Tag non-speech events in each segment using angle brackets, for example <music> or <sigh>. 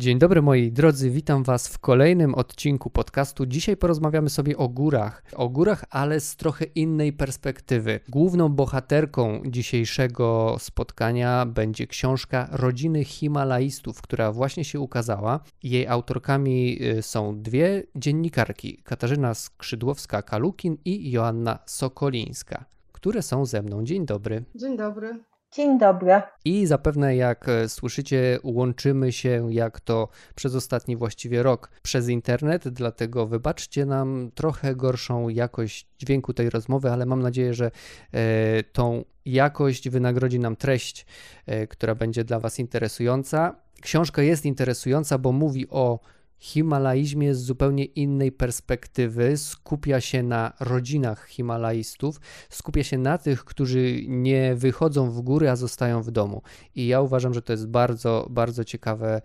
Dzień dobry moi drodzy, witam Was w kolejnym odcinku podcastu. Dzisiaj porozmawiamy sobie o górach. O górach, ale z trochę innej perspektywy. Główną bohaterką dzisiejszego spotkania będzie książka Rodziny Himalajstów, która właśnie się ukazała. Jej autorkami y, są dwie dziennikarki: Katarzyna Skrzydłowska-Kalukin i Joanna Sokolińska, które są ze mną. Dzień dobry. Dzień dobry. Dzień dobry. I zapewne, jak e, słyszycie, łączymy się jak to przez ostatni właściwie rok przez internet, dlatego wybaczcie nam trochę gorszą jakość dźwięku tej rozmowy, ale mam nadzieję, że e, tą jakość wynagrodzi nam treść, e, która będzie dla Was interesująca. Książka jest interesująca, bo mówi o himalaizmie z zupełnie innej perspektywy. Skupia się na rodzinach himalaistów, skupia się na tych, którzy nie wychodzą w góry, a zostają w domu. I ja uważam, że to jest bardzo, bardzo ciekawe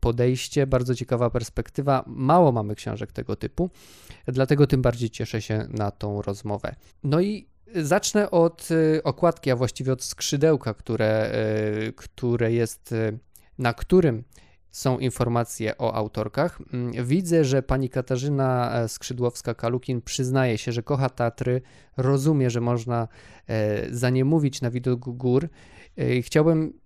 podejście, bardzo ciekawa perspektywa. Mało mamy książek tego typu, dlatego tym bardziej cieszę się na tą rozmowę. No i Zacznę od y, okładki, a właściwie od skrzydełka, które, y, które jest, y, na którym są informacje o autorkach. Mm, widzę, że pani Katarzyna e, Skrzydłowska-Kalukin przyznaje się, że kocha Tatry, rozumie, że można e, za nie mówić na widok gór. E, chciałbym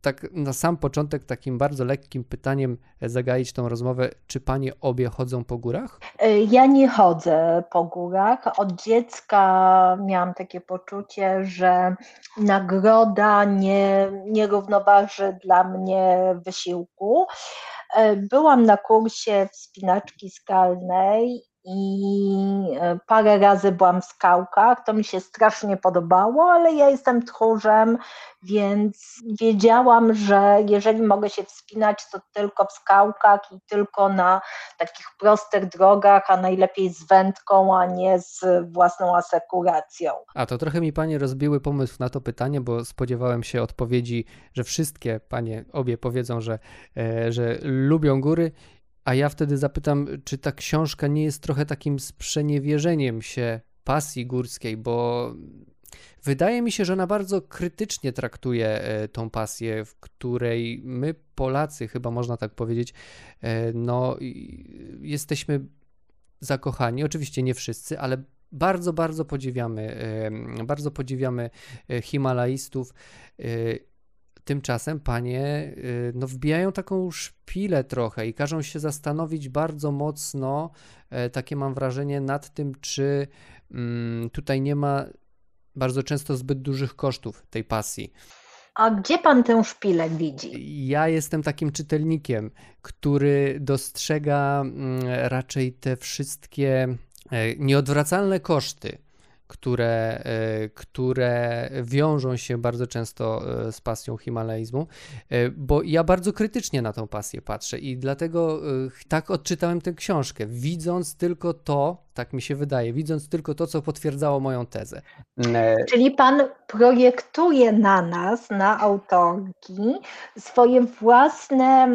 tak na sam początek takim bardzo lekkim pytaniem zagaić tą rozmowę. Czy panie obie chodzą po górach? Ja nie chodzę po górach. Od dziecka miałam takie poczucie, że nagroda nie, nie równoważy dla mnie wysiłku. Byłam na kursie wspinaczki skalnej i e, parę razy byłam w skałkach. To mi się strasznie podobało, ale ja jestem tchórzem, więc wiedziałam, że jeżeli mogę się wspinać, to tylko w skałkach i tylko na takich prostych drogach, a najlepiej z wędką, a nie z własną asekuracją. A to trochę mi panie rozbiły pomysł na to pytanie, bo spodziewałem się odpowiedzi, że wszystkie panie obie powiedzą, że, e, że lubią góry a ja wtedy zapytam, czy ta książka nie jest trochę takim sprzeniewierzeniem się pasji górskiej, bo wydaje mi się, że ona bardzo krytycznie traktuje e, tą pasję, w której my, Polacy, chyba można tak powiedzieć, e, no, jesteśmy zakochani. Oczywiście nie wszyscy, ale bardzo, bardzo podziwiamy, e, bardzo podziwiamy Himalajstów Tymczasem panie y, no, wbijają taką szpilę trochę i każą się zastanowić bardzo mocno, e, takie mam wrażenie, nad tym, czy mm, tutaj nie ma bardzo często zbyt dużych kosztów tej pasji. A gdzie pan tę szpilę widzi? Ja jestem takim czytelnikiem, który dostrzega mm, raczej te wszystkie e, nieodwracalne koszty które, e, które wiążą się bardzo często e, z pasją himalaizmu, e, bo ja bardzo krytycznie na tą pasję patrzę i dlatego tak odczytałem tę książkę, widząc tylko to, tak mi się wydaje, widząc tylko to, co potwierdzało moją tezę. Czyli pan projektuje na nas, na autorki, swoje własne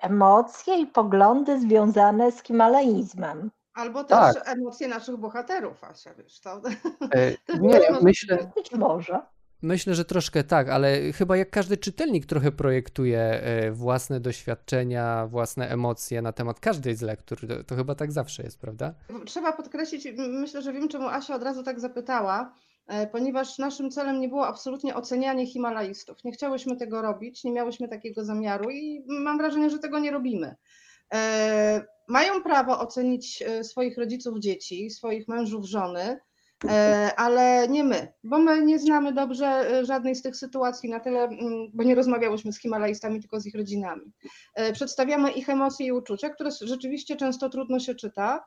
emocje i poglądy związane z himalaizmem. Albo też tak. emocje naszych bohaterów, Asia, wiesz, to, e, <laughs> nie, myślę, być może. Myślę, że troszkę tak, ale chyba jak każdy czytelnik trochę projektuje e, własne doświadczenia, własne emocje na temat każdej z lektur. To, to, chyba tak zawsze jest, prawda? Trzeba podkreślić, myślę, że wiem, czemu Asia od razu tak zapytała, e, ponieważ naszym celem nie było absolutnie ocenianie Himalajstów. Nie chciałyśmy tego robić, nie miałyśmy takiego zamiaru i mam wrażenie, że tego nie robimy mają prawo ocenić e, swoich rodziców dzieci, swoich mężów żony, e, ale nie my, bo my nie znamy dobrze e, żadnej z tych sytuacji na tyle, mm, bo nie rozmawiałyśmy z Himalajstami, tylko z ich rodzinami. Przedstawiamy ich emocje i uczucia, które rzeczywiście często trudno się czyta,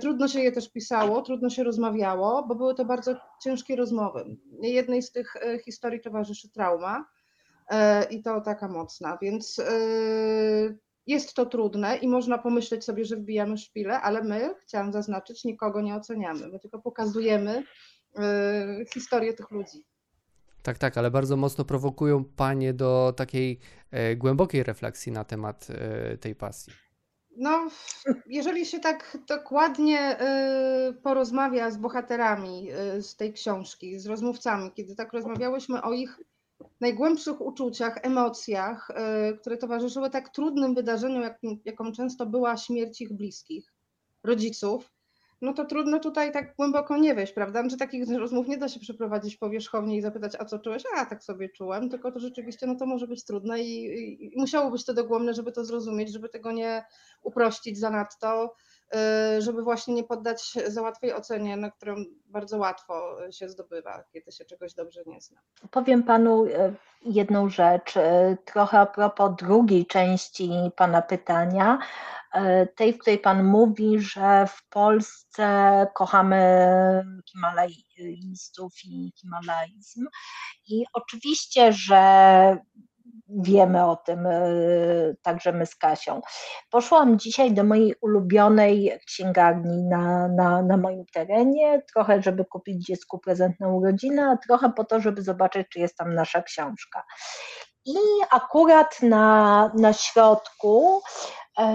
trudno się je też pisało, trudno się rozmawiało, bo były to bardzo ciężkie rozmowy. Jednej z tych historii towarzyszy trauma i to taka mocna, więc jest to trudne i można pomyśleć sobie, że wbijamy szpilę, ale my, chciałam zaznaczyć, nikogo nie oceniamy. My tylko pokazujemy y, historię tych ludzi. Tak, tak, ale bardzo mocno prowokują Panie do takiej e, głębokiej refleksji na temat e, tej pasji. No, jeżeli się tak dokładnie y, porozmawia z bohaterami y, z tej książki, z rozmówcami, kiedy tak rozmawiałyśmy o ich najgłębszych uczuciach, emocjach, które towarzyszyły tak trudnym wydarzeniu, jakim, jaką często była śmierć ich bliskich, rodziców, no to trudno tutaj tak głęboko nie wejść, prawda? Czy znaczy, takich rozmów nie da się przeprowadzić powierzchownie i zapytać, a co czułeś? A, tak sobie czułem, tylko to rzeczywiście, no to może być trudne i, i, musiało być to dogłębne, żeby to zrozumieć, żeby tego nie uprościć zanadto, y, żeby właśnie nie poddać za łatwej ocenie, na którą bardzo łatwo się zdobywa, kiedy się czegoś dobrze nie zna. Powiem panu y, jedną rzecz, y, trochę a propos drugiej części pana pytania. Tej, w której Pan mówi, że w Polsce kochamy Himalajstów i Himalajzm. I oczywiście, że wiemy o tym e, także my z Kasią. Poszłam dzisiaj do mojej ulubionej księgarni na, na, na moim terenie, trochę żeby kupić dziecku prezent na urodziny, a trochę po to, żeby zobaczyć, czy jest tam nasza książka. I akurat na, na środku E,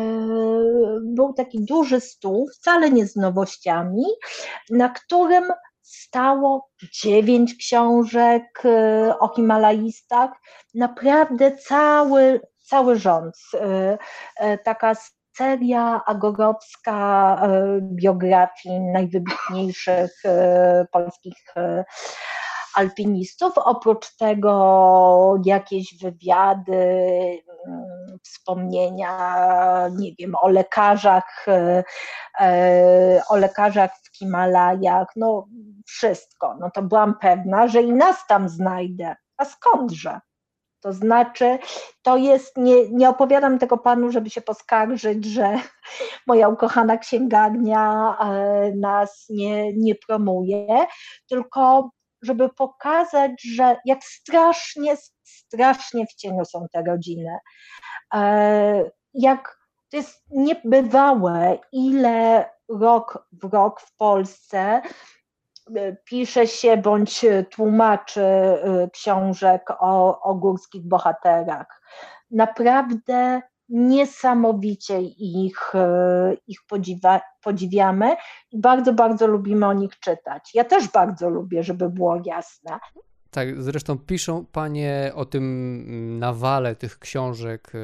był taki duży stół, wcale nie z nowościami, na którym stało dziewięć książek e, o Himalajistach, naprawdę cały, cały rząd. E, taka seria agorowska biografii najwybitniejszych polskich alpinistów. Oprócz tego jakieś wywiady, mm, wspomnienia, nie wiem, o lekarzach, e, e, o lekarzach w Himalajach, no wszystko. No to byłam pewna, że i nas tam znajdę. A skądże? To znaczy, to jest, nie, nie opowiadam tego panu, żeby się poskarżyć, że <laughs> moja ukochana księgarnia e, nas nie, nie promuje, tylko żeby pokazać, że jak strasznie, strasznie w cieniu są te rodziny. E, jak to jest niebywałe, ile rok w rok w Polsce e, pisze się bądź tłumaczy e, książek o, o górskich bohaterach. Naprawdę niesamowicie ich, ich podziwa, podziwiamy i bardzo, bardzo lubimy o nich czytać. Ja też bardzo lubię, żeby było jasne. Tak, zresztą piszą panie o tym nawale tych książek e,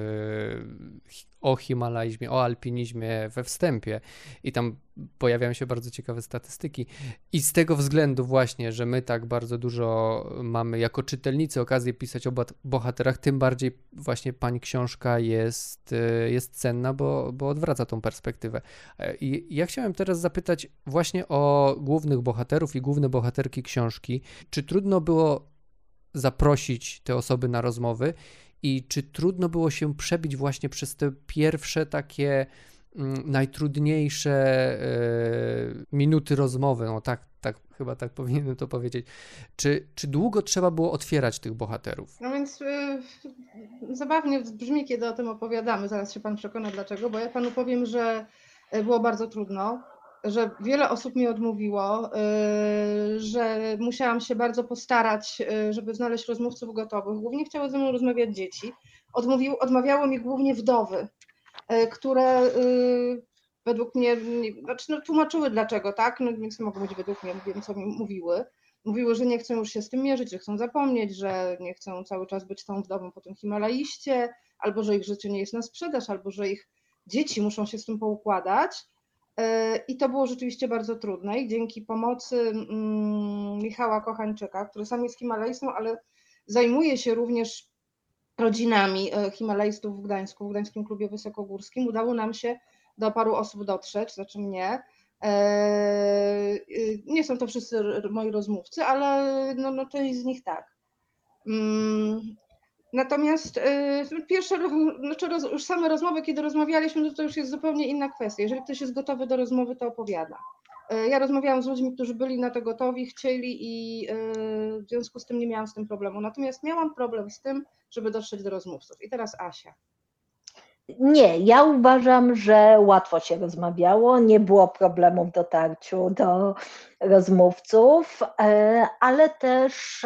o Himalajzmie, o alpinizmie we wstępie i tam pojawiają się bardzo ciekawe statystyki. I z tego względu właśnie, że my tak bardzo dużo mamy jako czytelnicy okazję pisać o bohaterach, tym bardziej właśnie pani książka jest, e, jest cenna, bo, bo odwraca tą perspektywę. E, I ja chciałem teraz zapytać właśnie o głównych bohaterów i główne bohaterki książki. Czy trudno było zaprosić te osoby na rozmowy i czy trudno było się przebić właśnie przez te pierwsze takie mm, najtrudniejsze e, minuty rozmowy, no tak, tak, chyba tak <laughs> powinienem to powiedzieć. Czy, czy długo trzeba było otwierać tych bohaterów? No więc y, zabawnie brzmi, kiedy o tym opowiadamy, zaraz się pan przekona dlaczego, bo ja panu powiem, że e, było bardzo trudno że wiele osób mi odmówiło, y, że musiałam się bardzo postarać, y, żeby znaleźć rozmówców gotowych. Głównie chciały ze mną rozmawiać dzieci. Odmówił, odmawiały mi głównie wdowy, y, które według mnie, znaczy no, tłumaczyły dlaczego, tak? No, więc mogą być według mnie, wiem co mi mówiły. Mówiły, że nie chcą już się z tym mierzyć, że chcą zapomnieć, że nie chcą cały czas być tą wdową po tym Himalaiście, albo że ich życie nie jest na sprzedaż, albo że ich dzieci muszą się z tym poukładać. E, I to było rzeczywiście bardzo trudne i dzięki pomocy mm, Michała Kochańczyka, który sam jest Himalajstą, ale zajmuje się również rodzinami e, Himalajstów w Gdańsku, w Gdańskim Klubie Wysokogórskim, udało nam się do paru osób dotrzeć, znaczy mnie. E, nie są to wszyscy moi rozmówcy, ale no, no część z nich tak. Natomiast y, pierwsze, znaczy roz, już same rozmowy, kiedy rozmawialiśmy, to, to już jest zupełnie inna kwestia. Jeżeli ktoś jest gotowy do rozmowy, to opowiada. Y, ja rozmawiałam z ludźmi, którzy byli na to gotowi, chcieli i y, w związku z tym nie miałam z tym problemu. Natomiast miałam problem z tym, żeby dotrzeć do rozmówców. I teraz Asia. Nie, ja uważam, że łatwo się rozmawiało, nie było problemów w dotarciu do rozmówców, e, ale też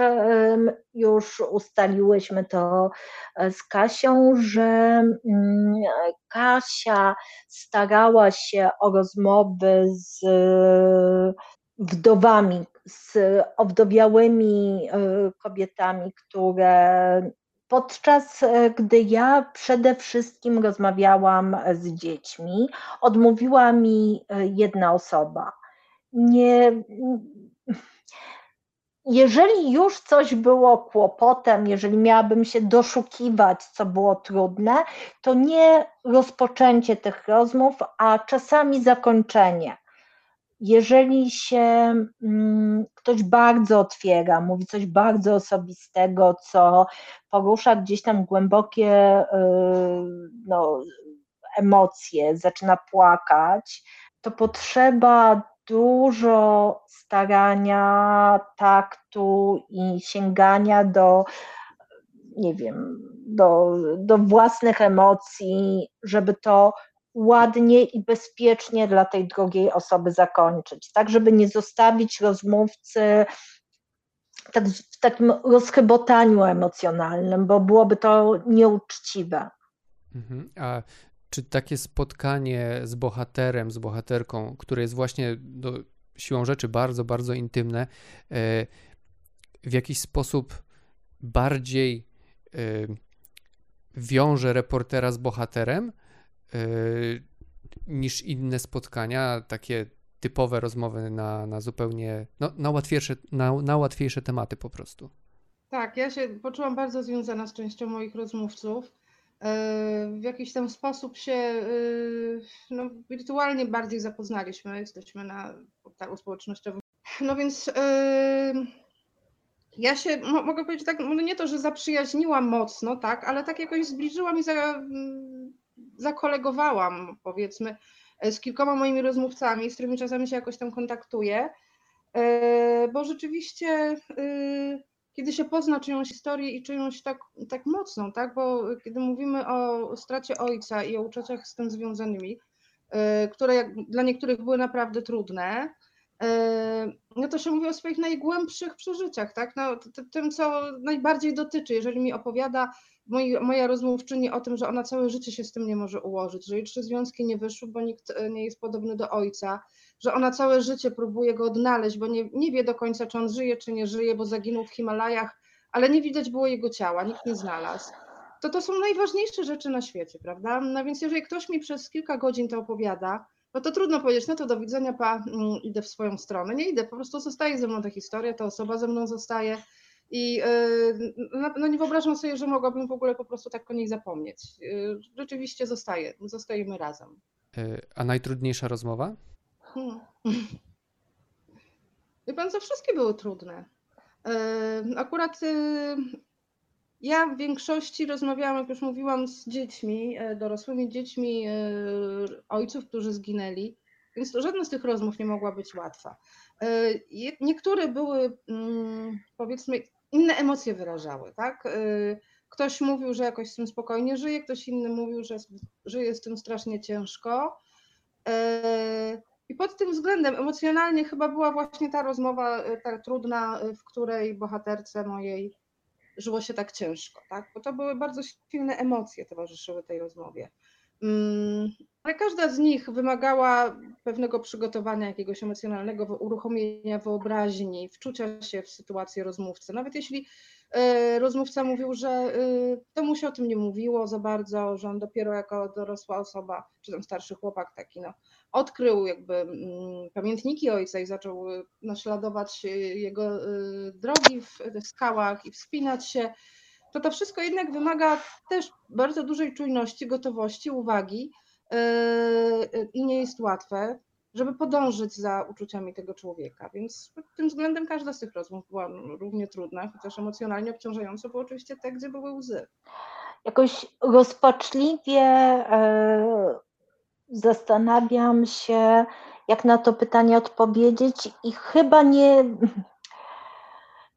już ustaliłyśmy to e, z Kasią, że mm, Kasia starała się o rozmowy z wdowami, z owdowiałymi kobietami, które podczas gdy ja przede wszystkim rozmawiałam z dziećmi, odmówiła mi jedna osoba. Nie, jeżeli już coś było kłopotem, jeżeli miałabym się doszukiwać, co było trudne, to nie rozpoczęcie tych rozmów, a czasami zakończenie. Jeżeli się mm, ktoś bardzo otwiera, mówi coś bardzo osobistego, co porusza gdzieś tam głębokie y, no, emocje, zaczyna płakać, to potrzeba dużo starania, taktu i sięgania do, nie wiem, do, do własnych emocji, żeby to ładnie i bezpiecznie dla tej drugiej osoby zakończyć, tak, żeby nie zostawić rozmówcy tak, w takim rozchybotaniu emocjonalnym, bo byłoby to nieuczciwe. Mhm. A czy takie spotkanie z bohaterem, z bohaterką, które jest właśnie do, siłą rzeczy bardzo, bardzo intymne, e, w jakiś sposób bardziej e, wiąże reportera z bohaterem niż inne spotkania, takie typowe rozmowy na, na zupełnie, no, na, łatwiejsze, na, na łatwiejsze tematy po prostu. Tak, ja się poczułam bardzo związana z częścią moich rozmówców. W jakiś tam sposób się no, wirtualnie bardziej zapoznaliśmy. Jesteśmy na portalu społecznościowym. No więc ja się mogę powiedzieć tak, no nie to, że zaprzyjaźniłam mocno, tak, ale tak jakoś zbliżyłam i za, mm, zakolegowałam, powiedzmy, z kilkoma moimi rozmówcami, z którymi czasami się jakoś tam kontaktuję, bo rzeczywiście kiedy się pozna czyjąś historię i czyjąś tak, tak mocną, tak? Bo kiedy mówimy o stracie ojca i o uczuciach z tym związanymi, e, które dla niektórych były naprawdę trudne, e, no to się mówi o swoich najgłębszych przeżyciach, tak? No, tym, co najbardziej dotyczy. Jeżeli mi opowiada moi, moja rozmówczyni o tym, że ona całe życie się z tym nie może ułożyć, że jej trzy związki nie wyszły, bo nikt e, nie jest podobny do ojca, że ona całe życie próbuje go odnaleźć, bo nie, nie wie do końca, czy on żyje, czy nie żyje, bo zaginął w Himalajach, ale nie widać było jego ciała, nikt nie znalazł. To to są najważniejsze rzeczy na świecie, prawda? No więc jeżeli ktoś mi przez kilka godzin to opowiada, no to trudno powiedzieć, no to do widzenia, pa, mm, idę w swoją stronę. Nie idę, po prostu zostaje ze mną ta historia, ta osoba ze mną zostaje i yy, no nie wyobrażam sobie, że mogłabym w ogóle po prostu tak o niej zapomnieć. Yy, rzeczywiście zostaje, zostajemy razem. Yy, a najtrudniejsza rozmowa? Hmm. <laughs> Wie pan, co wszystkie były trudne. Akurat ja w większości rozmawiałam, jak już mówiłam, z dziećmi, dorosłymi dziećmi ojców, którzy zginęli, więc to żadna z tych rozmów nie mogła być łatwa. Niektóre były, mm, powiedzmy, inne emocje wyrażały, tak? Ktoś mówił, że jakoś z tym spokojnie żyje, ktoś inny mówił, że żyje z tym strasznie ciężko. I pod tym względem emocjonalnie chyba była właśnie ta rozmowa ta trudna, w której bohaterce mojej żyło się tak ciężko, tak? Bo to były bardzo silne emocje towarzyszyły tej rozmowie. Mm, ale każda z nich wymagała pewnego przygotowania jakiegoś emocjonalnego, uruchomienia wyobraźni, wczucia się w sytuację rozmówcy. Nawet jeśli e, rozmówca mówił, że e, to mu się o tym nie mówiło za bardzo, że on dopiero jako dorosła osoba, czy tam starszy chłopak taki, no, odkrył jakby mm, pamiętniki ojca i zaczął e, naśladować jego drogi w skałach i wspinać się, to to wszystko jednak wymaga też bardzo dużej czujności, gotowości, uwagi yy, i nie jest łatwe, żeby podążyć za uczuciami tego człowieka. Więc pod tym względem każda z tych rozmów była równie trudna, chociaż emocjonalnie obciążająca, bo oczywiście te, gdzie były łzy. Jakoś rozpaczliwie e, zastanawiam się, jak na to pytanie odpowiedzieć, i chyba nie,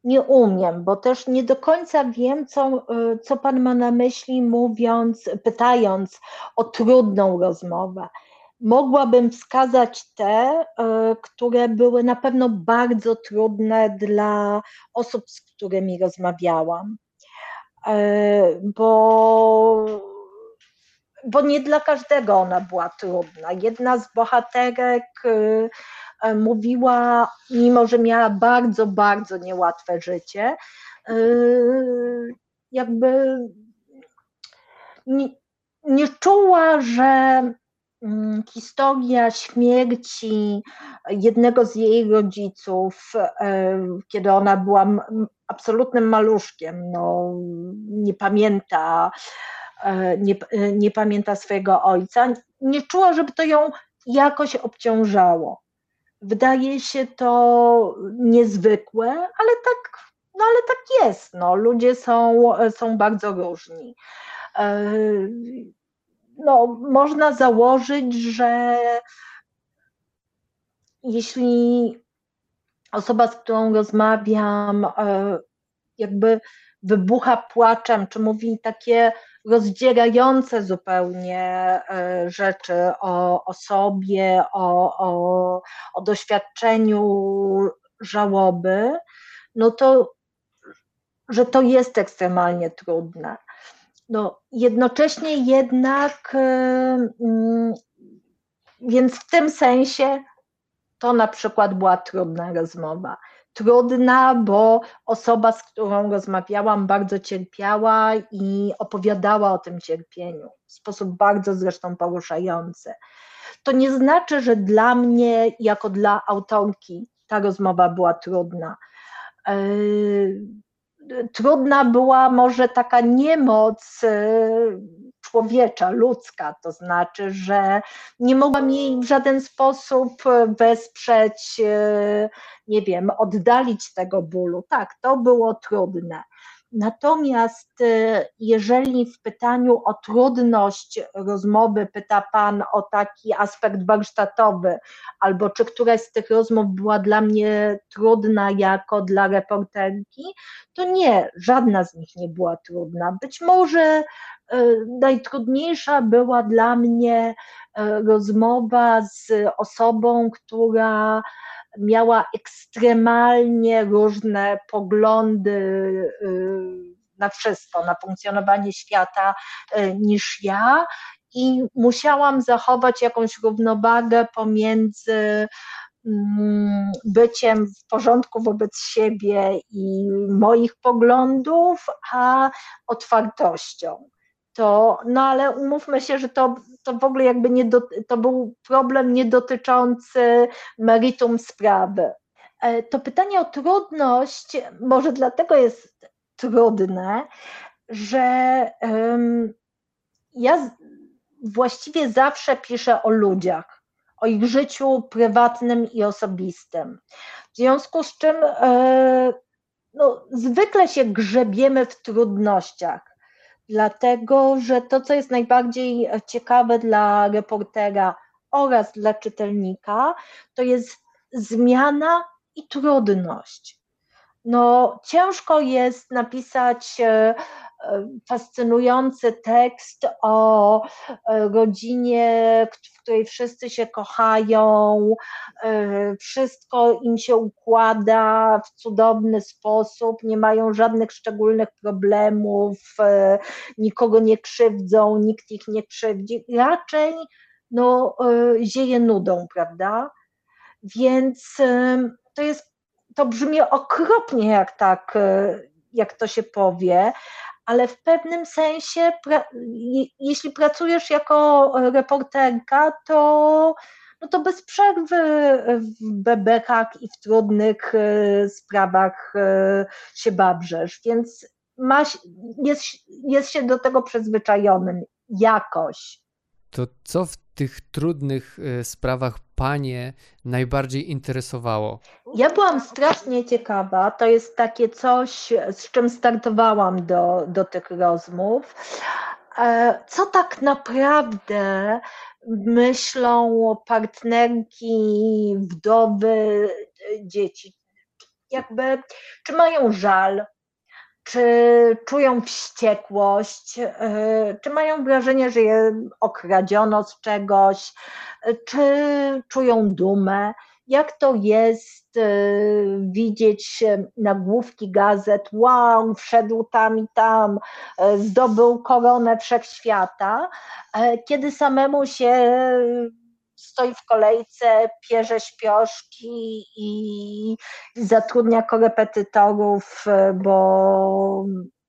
nie umiem, bo też nie do końca wiem, co, y, co Pan ma na myśli, mówiąc, pytając o trudną rozmowę. Mogłabym wskazać te, y, które były na pewno bardzo trudne dla osób, z którymi rozmawiałam, y, bo, bo nie dla każdego ona była trudna. Jedna z bohaterek mówiła, mimo że miała bardzo, bardzo niełatwe życie, jakby nie, nie czuła, że Mm, historia śmierci jednego z jej rodziców, e, kiedy ona była absolutnym maluszkiem, no, nie pamięta, e, nie, e, nie pamięta swojego ojca, nie czuła, żeby to ją jakoś obciążało. Wydaje się to niezwykłe, ale tak, no ale tak jest. No. Ludzie są, są bardzo różni no, można założyć, że jeśli osoba, z którą rozmawiam, e, jakby wybucha płaczem, czy mówi takie rozdzierające zupełnie e, rzeczy o, o sobie, o, o, o doświadczeniu żałoby, no to, że to jest ekstremalnie trudne. No, jednocześnie jednak, e, mm, więc w tym sensie to na przykład była trudna rozmowa. Trudna, bo osoba, z którą rozmawiałam, bardzo cierpiała i opowiadała o tym cierpieniu w sposób bardzo zresztą poruszający. To nie znaczy, że dla mnie, jako dla autorki, ta rozmowa była trudna. E, trudna była może taka niemoc e, człowiecza, ludzka, to znaczy, że nie mogłam jej w żaden sposób wesprzeć, e, nie wiem, oddalić tego bólu. Tak, to było trudne. Natomiast e, jeżeli w pytaniu o trudność rozmowy pyta Pan o taki aspekt warsztatowy, albo czy któraś z tych rozmów była dla mnie trudna jako dla reporterki, to nie, żadna z nich nie była trudna. Być może e, najtrudniejsza była dla mnie e, rozmowa z osobą, która miała ekstremalnie różne poglądy y, na wszystko, na funkcjonowanie świata y, niż ja. I musiałam zachować jakąś równowagę pomiędzy mm, byciem w porządku wobec siebie i moich poglądów, a otwartością to, no ale umówmy się, że to, to w ogóle jakby nie do, to był problem nie dotyczący meritum sprawy. E, to pytanie o trudność może dlatego jest trudne, że um, ja właściwie zawsze piszę o ludziach, o ich życiu prywatnym i osobistym. W związku z czym e, no, zwykle się grzebiemy w trudnościach dlatego że to, co jest najbardziej ciekawe dla reportera oraz dla czytelnika, to jest zmiana i trudność. No, ciężko jest napisać e, fascynujący tekst o e, rodzinie, w której wszyscy się kochają, e, wszystko im się układa w cudowny sposób, nie mają żadnych szczególnych problemów, e, nikogo nie krzywdzą, nikt ich nie krzywdzi. Raczej no, zieje nudą, prawda? Więc to jest, to brzmi okropnie, jak tak, jak to się powie, ale w pewnym sensie, pra, jeśli pracujesz jako reporterka, to, no to bez przerwy w bebekach i w trudnych e, sprawach e, się babrzesz, więc masz, jest, jest się do tego przyzwyczajonym jakoś. To co w tych trudnych e, sprawach Panie najbardziej interesowało? Ja byłam strasznie ciekawa. To jest takie coś, z czym startowałam do, do tych rozmów. E, co tak naprawdę myślą partnerki, wdowy, dzieci? Jakby, czy mają żal, czy czują wściekłość, e, czy mają wrażenie, że je okradziono z czegoś, czy czują dumę. Jak to jest e, widzieć nagłówki gazet, wow, wszedł tam i tam, zdobył koronę wszechświata, kiedy samemu się stoi w kolejce, pierze śpioszki i zatrudnia korepetytorów, bo,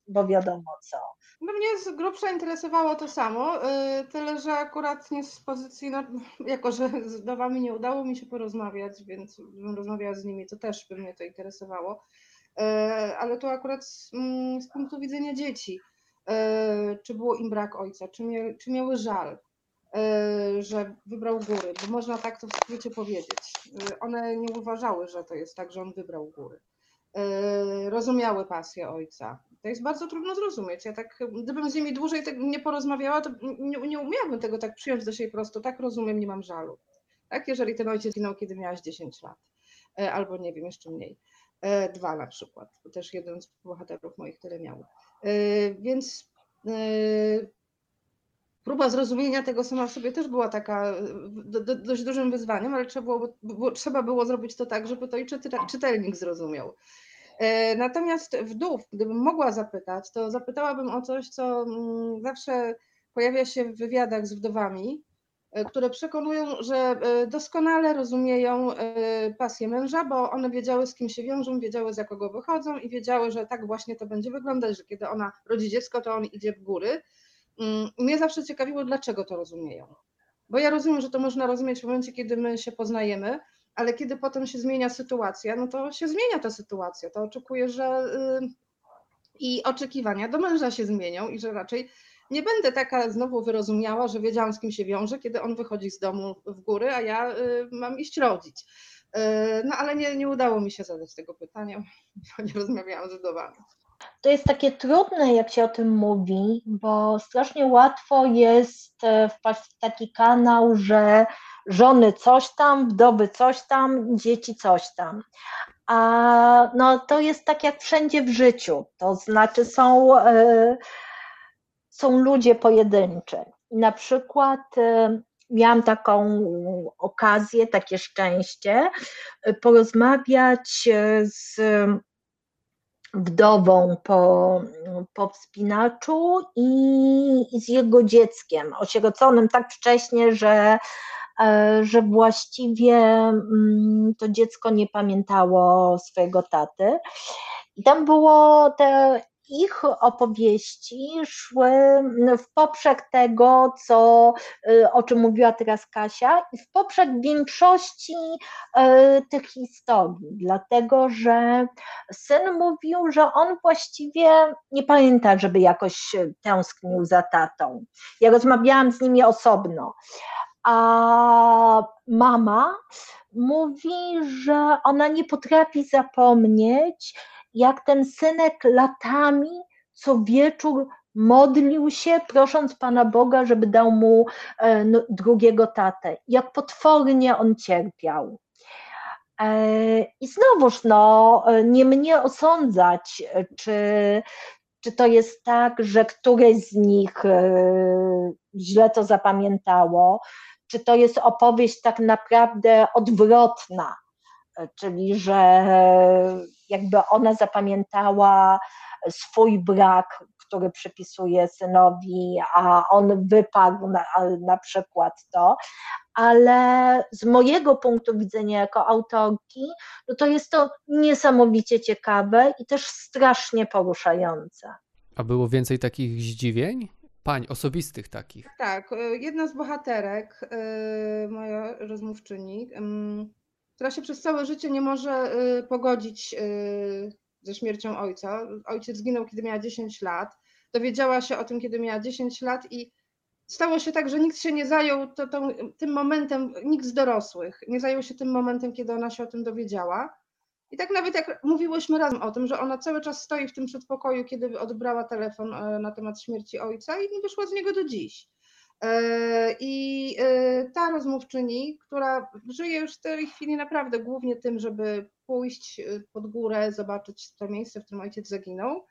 bo wiadomo co. No mnie z grubsza interesowało to samo, y, tyle że akurat nie z pozycji, no, jako że z wdowami nie udało mi się porozmawiać, więc bym rozmawiała z nimi, to też by mnie to interesowało. Y, ale tu akurat z, mm, z punktu widzenia dzieci, czy było im brak ojca, czy, mia, czy miały żal, że wybrał góry, bo można tak to w skrócie powiedzieć. One nie uważały, że to jest tak, że on wybrał góry. Rozumiały pasję ojca, to jest bardzo trudno zrozumieć. Ja tak, gdybym z nimi dłużej tak nie porozmawiała, to nie, nie umiałabym tego tak przyjąć do siebie prosto. Tak rozumiem, nie mam żalu. Tak, jeżeli ten ojciec zginął, kiedy miałaś 10 lat, albo nie wiem, jeszcze mniej. Dwa na przykład, bo też jeden z bohaterów moich tyle miał. Więc próba zrozumienia tego sama w sobie też była taka do, do, dość dużym wyzwaniem, ale trzeba było, trzeba było zrobić to tak, żeby to i czytelnik zrozumiał. E, natomiast wdów, gdybym mogła zapytać, to zapytałabym o coś, co mm, zawsze pojawia się w wywiadach z wdowami, e, które przekonują, że e, doskonale rozumieją pasję męża, bo one wiedziały, z kim się wiążą, wiedziały, za kogo wychodzą i wiedziały, że tak właśnie to będzie wyglądać, że kiedy ona rodzi dziecko, to on idzie w góry. Mm, mnie zawsze ciekawiło, dlaczego to rozumieją. Bo ja rozumiem, że to można rozumieć w momencie, kiedy my się poznajemy, ale kiedy potem się zmienia sytuacja, no to się zmienia ta sytuacja. To oczekuję, że y, i oczekiwania do męża się zmienią i że raczej nie będę taka znowu wyrozumiała, że wiedziałam z kim się wiąże, kiedy on wychodzi z domu w góry, a ja y, mam iść rodzić. Y, no ale nie, nie udało mi się zadać tego pytania, <laughs> nie rozmawiałam z wdowami. To jest takie trudne, jak się o tym mówi, bo strasznie łatwo jest e, wpaść w taki kanał, że żony coś tam, wdowy coś tam, dzieci coś tam. A no, to jest tak jak wszędzie w życiu, to znaczy są, e, są ludzie pojedynczy. Na przykład e, miałam taką okazję, takie szczęście, porozmawiać z wdową po, po wspinaczu i, z jego dzieckiem, osieroconym tak wcześnie, że E, że właściwie mm, to dziecko nie pamiętało swojego taty. I tam było te ich opowieści szły w poprzek tego, co, y, o czym mówiła teraz Kasia, i w poprzek większości y, tych historii, dlatego że syn mówił, że on właściwie nie pamięta, żeby jakoś tęsknił za tatą. Ja rozmawiałam z nimi osobno, a mama mówi, że ona nie potrafi zapomnieć, jak ten synek latami co wieczór modlił się, prosząc Pana Boga, żeby dał mu e, no, drugiego tatę. Jak potwornie on cierpiał. E, I znowuż, no, nie mnie osądzać, czy, czy to jest tak, że któreś z nich e, źle to zapamiętało, czy to jest opowieść tak naprawdę odwrotna, czyli że jakby ona zapamiętała swój brak, który przypisuje synowi, a on wypadł na, na przykład to, ale z mojego punktu widzenia jako autorki, no to jest to niesamowicie ciekawe i też strasznie poruszające. A było więcej takich zdziwień? pań osobistych takich. Tak, e, jedna z bohaterek, e, moja rozmówczyni, która się przez całe życie nie może e, pogodzić ze śmiercią ojca. Ojciec zginął, kiedy miała 10 lat. Dowiedziała się o tym, kiedy miała 10 lat i stało się tak, że nikt się nie zajął to, to, tym momentem, nikt z dorosłych nie zajął się tym momentem, kiedy ona się o tym dowiedziała. I tak nawet jak mówiłyśmy razem o tym, że ona cały czas stoi w tym przedpokoju, kiedy odbrała telefon e, na temat śmierci ojca i nie wyszła z niego do dziś. E, I e, ta rozmówczyni, która żyje już w tej chwili naprawdę głównie tym, żeby pójść pod górę, zobaczyć to miejsce, w którym ojciec zaginął,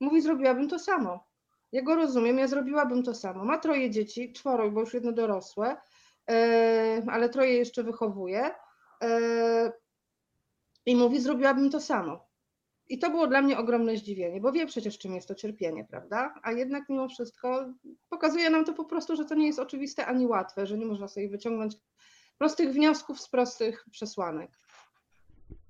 mówi: Zrobiłabym to samo. Ja go rozumiem, ja zrobiłabym to samo. Ma troje dzieci, czworo, bo już jedno dorosłe, ale troje jeszcze wychowuje i mówi, zrobiłabym to samo. I to było dla mnie ogromne zdziwienie, bo wie przecież, czym jest to cierpienie, prawda? A jednak mimo wszystko pokazuje nam to po prostu, że to nie jest oczywiste ani łatwe, że nie można sobie wyciągnąć prostych wniosków z prostych przesłanek.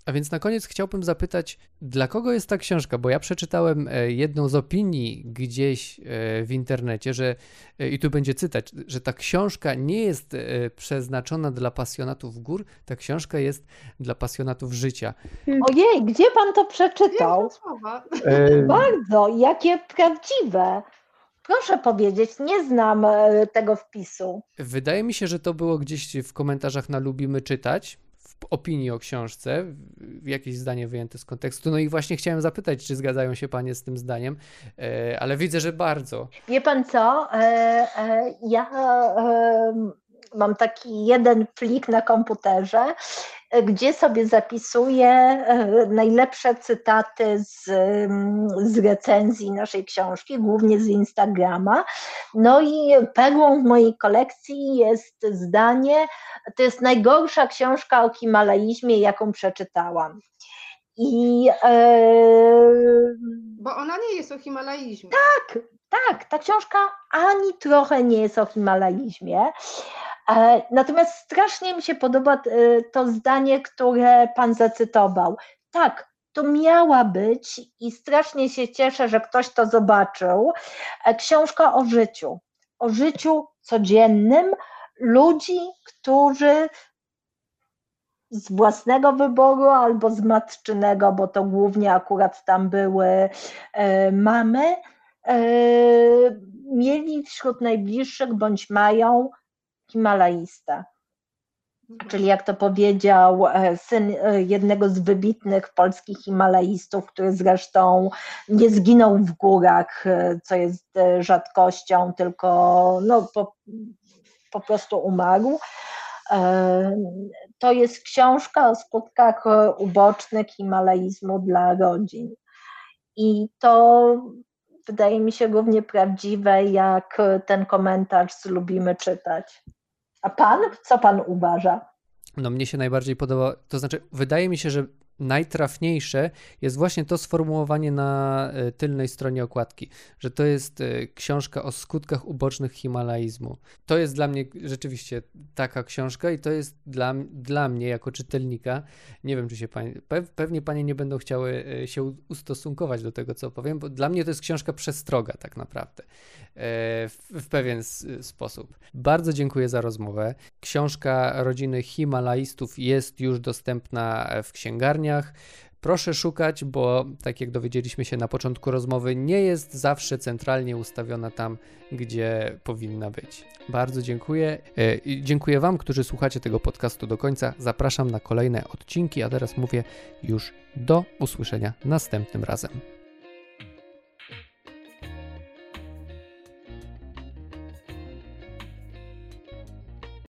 A więc na koniec chciałbym zapytać, dla kogo jest ta książka? Bo ja przeczytałem e, jedną z opinii gdzieś e, w internecie, że, e, i tu będzie cytat, że ta książka nie jest przeznaczona dla pasjonatów gór, ta książka jest dla pasjonatów życia. Ojej, gdzie pan to przeczytał? słowa. Bardzo, jakie prawdziwe. Proszę powiedzieć, nie znam tego wpisu. Wydaje mi się, że to było gdzieś w komentarzach na Lubimy Czytać opinii o książce, jakieś zdanie wyjęte z kontekstu. No i właśnie chciałem zapytać, czy zgadzają się Panie z tym zdaniem, e, ale widzę, że bardzo. Wie Pan co? E, e, ja mam taki jeden plik na komputerze, gdzie sobie zapisuję e, najlepsze cytaty z, mm, z recenzji naszej książki, głównie z Instagrama. No i perłą w mojej kolekcji jest zdanie, to jest najgorsza książka o himalaizmie, jaką przeczytałam. I, e... Bo ona nie jest o himalaizmie. Tak, tak, ta książka ani trochę nie jest o himalaizmie. E, natomiast strasznie mi się podoba e, to zdanie, które Pan zacytował. Tak, to miała być i strasznie się cieszę, że ktoś to zobaczył. E, książka o życiu, o życiu codziennym ludzi, którzy z własnego wyboru albo z matczynego, bo to głównie akurat tam były mamy, mieli wśród najbliższych bądź mają himalaista. Czyli jak to powiedział e, syn e, jednego z wybitnych polskich himalaistów, który zresztą nie zginął w górach, e, co jest rzadkością, tylko no, po, po prostu umarł. To jest książka o skutkach ubocznych himalaizmu dla rodzin. I to wydaje mi się równie prawdziwe, jak ten komentarz Lubimy czytać. A pan? Co pan uważa? No mnie się najbardziej podoba, to znaczy wydaje mi się, że najtrafniejsze jest właśnie to sformułowanie na e, tylnej stronie okładki, że to jest e, książka o skutkach ubocznych himalaizmu. To jest dla mnie rzeczywiście taka książka i to jest dla, dla mnie jako czytelnika, nie wiem czy się pani, pewnie panie nie będą chciały e, się ustosunkować do tego, co powiem, bo dla mnie to jest książka przestroga tak naprawdę, w, w pewien sposób. Bardzo dziękuję za rozmowę. Książka rodziny himalaistów jest już dostępna w księgarni Proszę szukać, bo tak jak dowiedzieliśmy się na początku rozmowy, nie jest zawsze centralnie ustawiona tam, gdzie powinna być. Bardzo dziękuję. E, dziękuję Wam, którzy słuchacie tego podcastu do końca. Zapraszam na kolejne odcinki, a teraz mówię już do usłyszenia następnym razem.